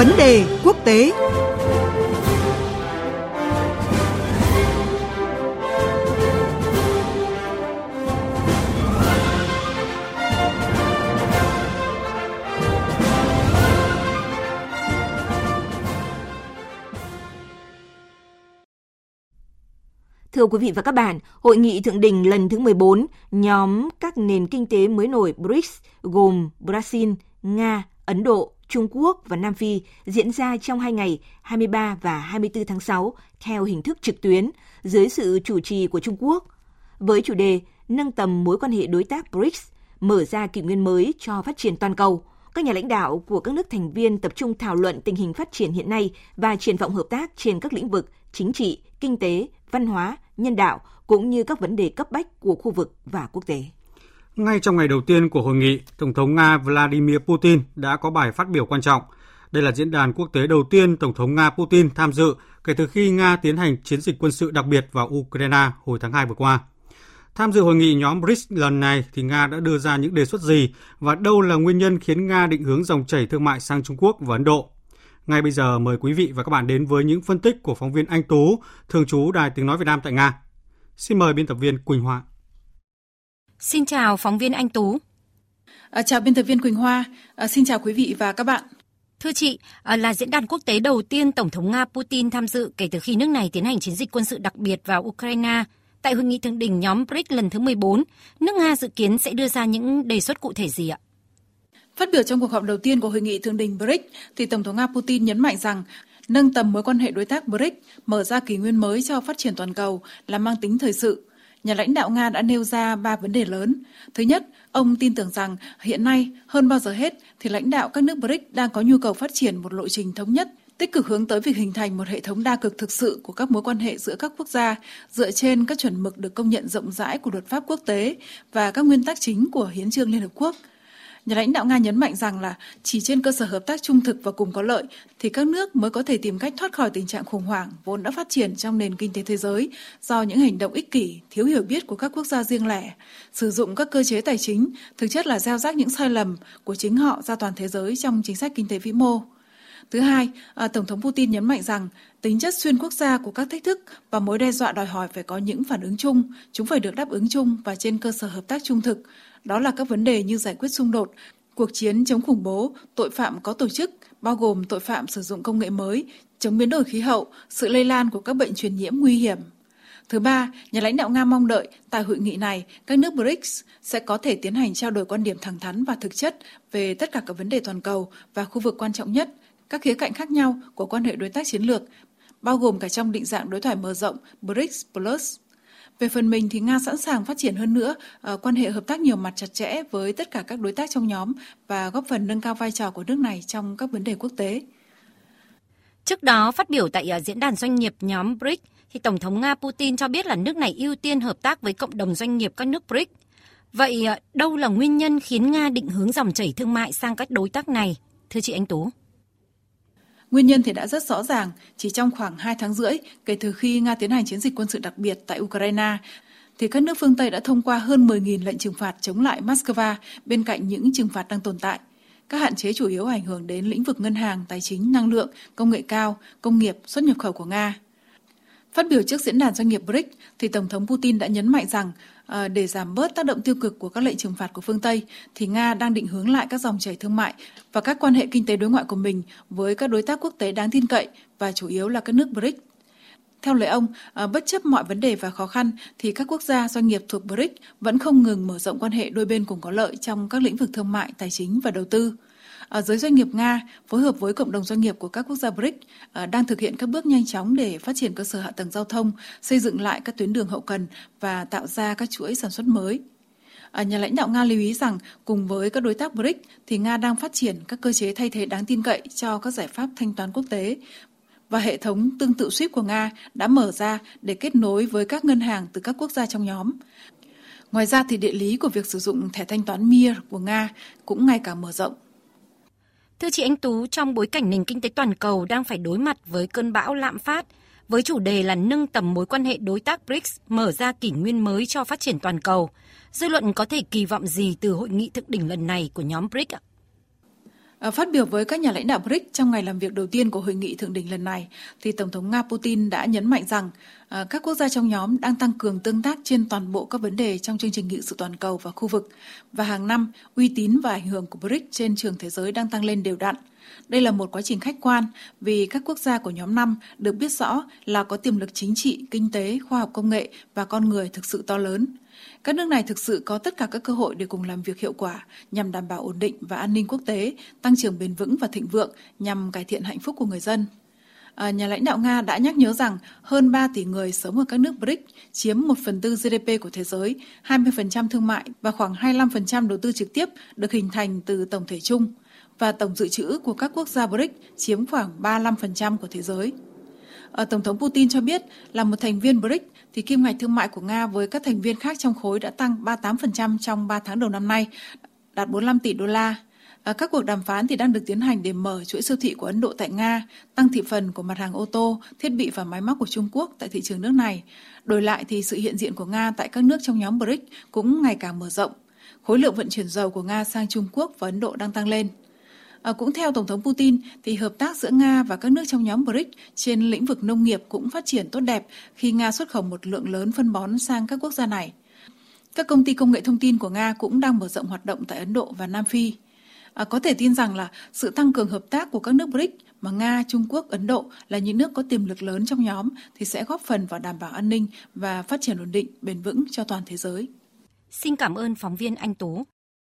Vấn đề quốc tế. Thưa quý vị và các bạn, hội nghị thượng đỉnh lần thứ 14 nhóm các nền kinh tế mới nổi BRICS gồm Brazil, Nga, Ấn Độ, Trung Quốc và Nam Phi diễn ra trong hai ngày 23 và 24 tháng 6 theo hình thức trực tuyến dưới sự chủ trì của Trung Quốc. Với chủ đề nâng tầm mối quan hệ đối tác BRICS, mở ra kỷ nguyên mới cho phát triển toàn cầu, các nhà lãnh đạo của các nước thành viên tập trung thảo luận tình hình phát triển hiện nay và triển vọng hợp tác trên các lĩnh vực chính trị, kinh tế, văn hóa, nhân đạo cũng như các vấn đề cấp bách của khu vực và quốc tế. Ngay trong ngày đầu tiên của hội nghị, Tổng thống Nga Vladimir Putin đã có bài phát biểu quan trọng. Đây là diễn đàn quốc tế đầu tiên Tổng thống Nga Putin tham dự kể từ khi Nga tiến hành chiến dịch quân sự đặc biệt vào Ukraine hồi tháng 2 vừa qua. Tham dự hội nghị nhóm BRICS lần này thì Nga đã đưa ra những đề xuất gì và đâu là nguyên nhân khiến Nga định hướng dòng chảy thương mại sang Trung Quốc và Ấn Độ? Ngay bây giờ mời quý vị và các bạn đến với những phân tích của phóng viên Anh Tú, thường trú Đài Tiếng Nói Việt Nam tại Nga. Xin mời biên tập viên Quỳnh Hoa. Xin chào phóng viên Anh Tú. À, chào biên tập viên Quỳnh Hoa. À, xin chào quý vị và các bạn. Thưa chị, à, là diễn đàn quốc tế đầu tiên Tổng thống Nga Putin tham dự kể từ khi nước này tiến hành chiến dịch quân sự đặc biệt vào Ukraine. Tại hội nghị thượng đỉnh nhóm BRICS lần thứ 14, nước Nga dự kiến sẽ đưa ra những đề xuất cụ thể gì ạ? Phát biểu trong cuộc họp đầu tiên của hội nghị thượng đỉnh BRICS, thì Tổng thống Nga Putin nhấn mạnh rằng nâng tầm mối quan hệ đối tác BRICS, mở ra kỷ nguyên mới cho phát triển toàn cầu là mang tính thời sự. Nhà lãnh đạo Nga đã nêu ra ba vấn đề lớn. Thứ nhất, ông tin tưởng rằng hiện nay hơn bao giờ hết thì lãnh đạo các nước BRICS đang có nhu cầu phát triển một lộ trình thống nhất tích cực hướng tới việc hình thành một hệ thống đa cực thực sự của các mối quan hệ giữa các quốc gia dựa trên các chuẩn mực được công nhận rộng rãi của luật pháp quốc tế và các nguyên tắc chính của hiến trương Liên Hợp Quốc – Nhà lãnh đạo Nga nhấn mạnh rằng là chỉ trên cơ sở hợp tác trung thực và cùng có lợi thì các nước mới có thể tìm cách thoát khỏi tình trạng khủng hoảng vốn đã phát triển trong nền kinh tế thế giới do những hành động ích kỷ, thiếu hiểu biết của các quốc gia riêng lẻ, sử dụng các cơ chế tài chính thực chất là gieo rắc những sai lầm của chính họ ra toàn thế giới trong chính sách kinh tế vĩ mô. Thứ hai, à, Tổng thống Putin nhấn mạnh rằng tính chất xuyên quốc gia của các thách thức và mối đe dọa đòi hỏi phải có những phản ứng chung, chúng phải được đáp ứng chung và trên cơ sở hợp tác trung thực, đó là các vấn đề như giải quyết xung đột, cuộc chiến chống khủng bố, tội phạm có tổ chức, bao gồm tội phạm sử dụng công nghệ mới, chống biến đổi khí hậu, sự lây lan của các bệnh truyền nhiễm nguy hiểm. Thứ ba, nhà lãnh đạo Nga mong đợi tại hội nghị này, các nước BRICS sẽ có thể tiến hành trao đổi quan điểm thẳng thắn và thực chất về tất cả các vấn đề toàn cầu và khu vực quan trọng nhất, các khía cạnh khác nhau của quan hệ đối tác chiến lược, bao gồm cả trong định dạng đối thoại mở rộng BRICS Plus. Về phần mình thì Nga sẵn sàng phát triển hơn nữa uh, quan hệ hợp tác nhiều mặt chặt chẽ với tất cả các đối tác trong nhóm và góp phần nâng cao vai trò của nước này trong các vấn đề quốc tế. Trước đó, phát biểu tại uh, diễn đàn doanh nghiệp nhóm BRICS, thì Tổng thống Nga Putin cho biết là nước này ưu tiên hợp tác với cộng đồng doanh nghiệp các nước BRICS. Vậy uh, đâu là nguyên nhân khiến Nga định hướng dòng chảy thương mại sang các đối tác này? Thưa chị Anh Tú. Nguyên nhân thì đã rất rõ ràng, chỉ trong khoảng 2 tháng rưỡi kể từ khi Nga tiến hành chiến dịch quân sự đặc biệt tại Ukraine, thì các nước phương Tây đã thông qua hơn 10.000 lệnh trừng phạt chống lại Moscow bên cạnh những trừng phạt đang tồn tại. Các hạn chế chủ yếu ảnh hưởng đến lĩnh vực ngân hàng, tài chính, năng lượng, công nghệ cao, công nghiệp, xuất nhập khẩu của Nga. Phát biểu trước diễn đàn doanh nghiệp BRICS, thì Tổng thống Putin đã nhấn mạnh rằng à, để giảm bớt tác động tiêu cực của các lệnh trừng phạt của phương Tây, thì Nga đang định hướng lại các dòng chảy thương mại và các quan hệ kinh tế đối ngoại của mình với các đối tác quốc tế đáng tin cậy và chủ yếu là các nước BRICS. Theo lời ông, à, bất chấp mọi vấn đề và khó khăn thì các quốc gia doanh nghiệp thuộc BRICS vẫn không ngừng mở rộng quan hệ đôi bên cùng có lợi trong các lĩnh vực thương mại, tài chính và đầu tư. Ờ, giới doanh nghiệp Nga, phối hợp với cộng đồng doanh nghiệp của các quốc gia BRICS ờ, đang thực hiện các bước nhanh chóng để phát triển cơ sở hạ tầng giao thông, xây dựng lại các tuyến đường hậu cần và tạo ra các chuỗi sản xuất mới. À, nhà lãnh đạo Nga lưu ý rằng cùng với các đối tác BRICS thì Nga đang phát triển các cơ chế thay thế đáng tin cậy cho các giải pháp thanh toán quốc tế và hệ thống tương tự SWIFT của Nga đã mở ra để kết nối với các ngân hàng từ các quốc gia trong nhóm. Ngoài ra thì địa lý của việc sử dụng thẻ thanh toán MIR của Nga cũng ngày càng mở rộng. Thưa chị Anh Tú, trong bối cảnh nền kinh tế toàn cầu đang phải đối mặt với cơn bão lạm phát, với chủ đề là nâng tầm mối quan hệ đối tác BRICS mở ra kỷ nguyên mới cho phát triển toàn cầu, dư luận có thể kỳ vọng gì từ hội nghị thượng đỉnh lần này của nhóm BRICS ạ? À, phát biểu với các nhà lãnh đạo BRICS trong ngày làm việc đầu tiên của hội nghị thượng đỉnh lần này, thì Tổng thống Nga Putin đã nhấn mạnh rằng Ờ, các quốc gia trong nhóm đang tăng cường tương tác trên toàn bộ các vấn đề trong chương trình nghị sự toàn cầu và khu vực. Và hàng năm, uy tín và ảnh hưởng của BRICS trên trường thế giới đang tăng lên đều đặn. Đây là một quá trình khách quan vì các quốc gia của nhóm 5 được biết rõ là có tiềm lực chính trị, kinh tế, khoa học công nghệ và con người thực sự to lớn. Các nước này thực sự có tất cả các cơ hội để cùng làm việc hiệu quả nhằm đảm bảo ổn định và an ninh quốc tế, tăng trưởng bền vững và thịnh vượng nhằm cải thiện hạnh phúc của người dân. À, nhà lãnh đạo Nga đã nhắc nhớ rằng hơn 3 tỷ người sống ở các nước BRICS chiếm 1 phần tư GDP của thế giới, 20% thương mại và khoảng 25% đầu tư trực tiếp được hình thành từ tổng thể chung và tổng dự trữ của các quốc gia BRICS chiếm khoảng 35% của thế giới. À, Tổng thống Putin cho biết là một thành viên BRICS thì kim ngạch thương mại của Nga với các thành viên khác trong khối đã tăng 38% trong 3 tháng đầu năm nay, đạt 45 tỷ đô la. À, các cuộc đàm phán thì đang được tiến hành để mở chuỗi siêu thị của Ấn Độ tại Nga, tăng thị phần của mặt hàng ô tô, thiết bị và máy móc của Trung Quốc tại thị trường nước này. Đổi lại thì sự hiện diện của Nga tại các nước trong nhóm BRICS cũng ngày càng mở rộng. Khối lượng vận chuyển dầu của Nga sang Trung Quốc và Ấn Độ đang tăng lên. À, cũng theo Tổng thống Putin, thì hợp tác giữa Nga và các nước trong nhóm BRICS trên lĩnh vực nông nghiệp cũng phát triển tốt đẹp khi Nga xuất khẩu một lượng lớn phân bón sang các quốc gia này. Các công ty công nghệ thông tin của Nga cũng đang mở rộng hoạt động tại Ấn Độ và Nam Phi. À, có thể tin rằng là sự tăng cường hợp tác của các nước BRICS mà Nga, Trung Quốc, Ấn Độ là những nước có tiềm lực lớn trong nhóm thì sẽ góp phần vào đảm bảo an ninh và phát triển ổn định bền vững cho toàn thế giới. Xin cảm ơn phóng viên Anh Tú.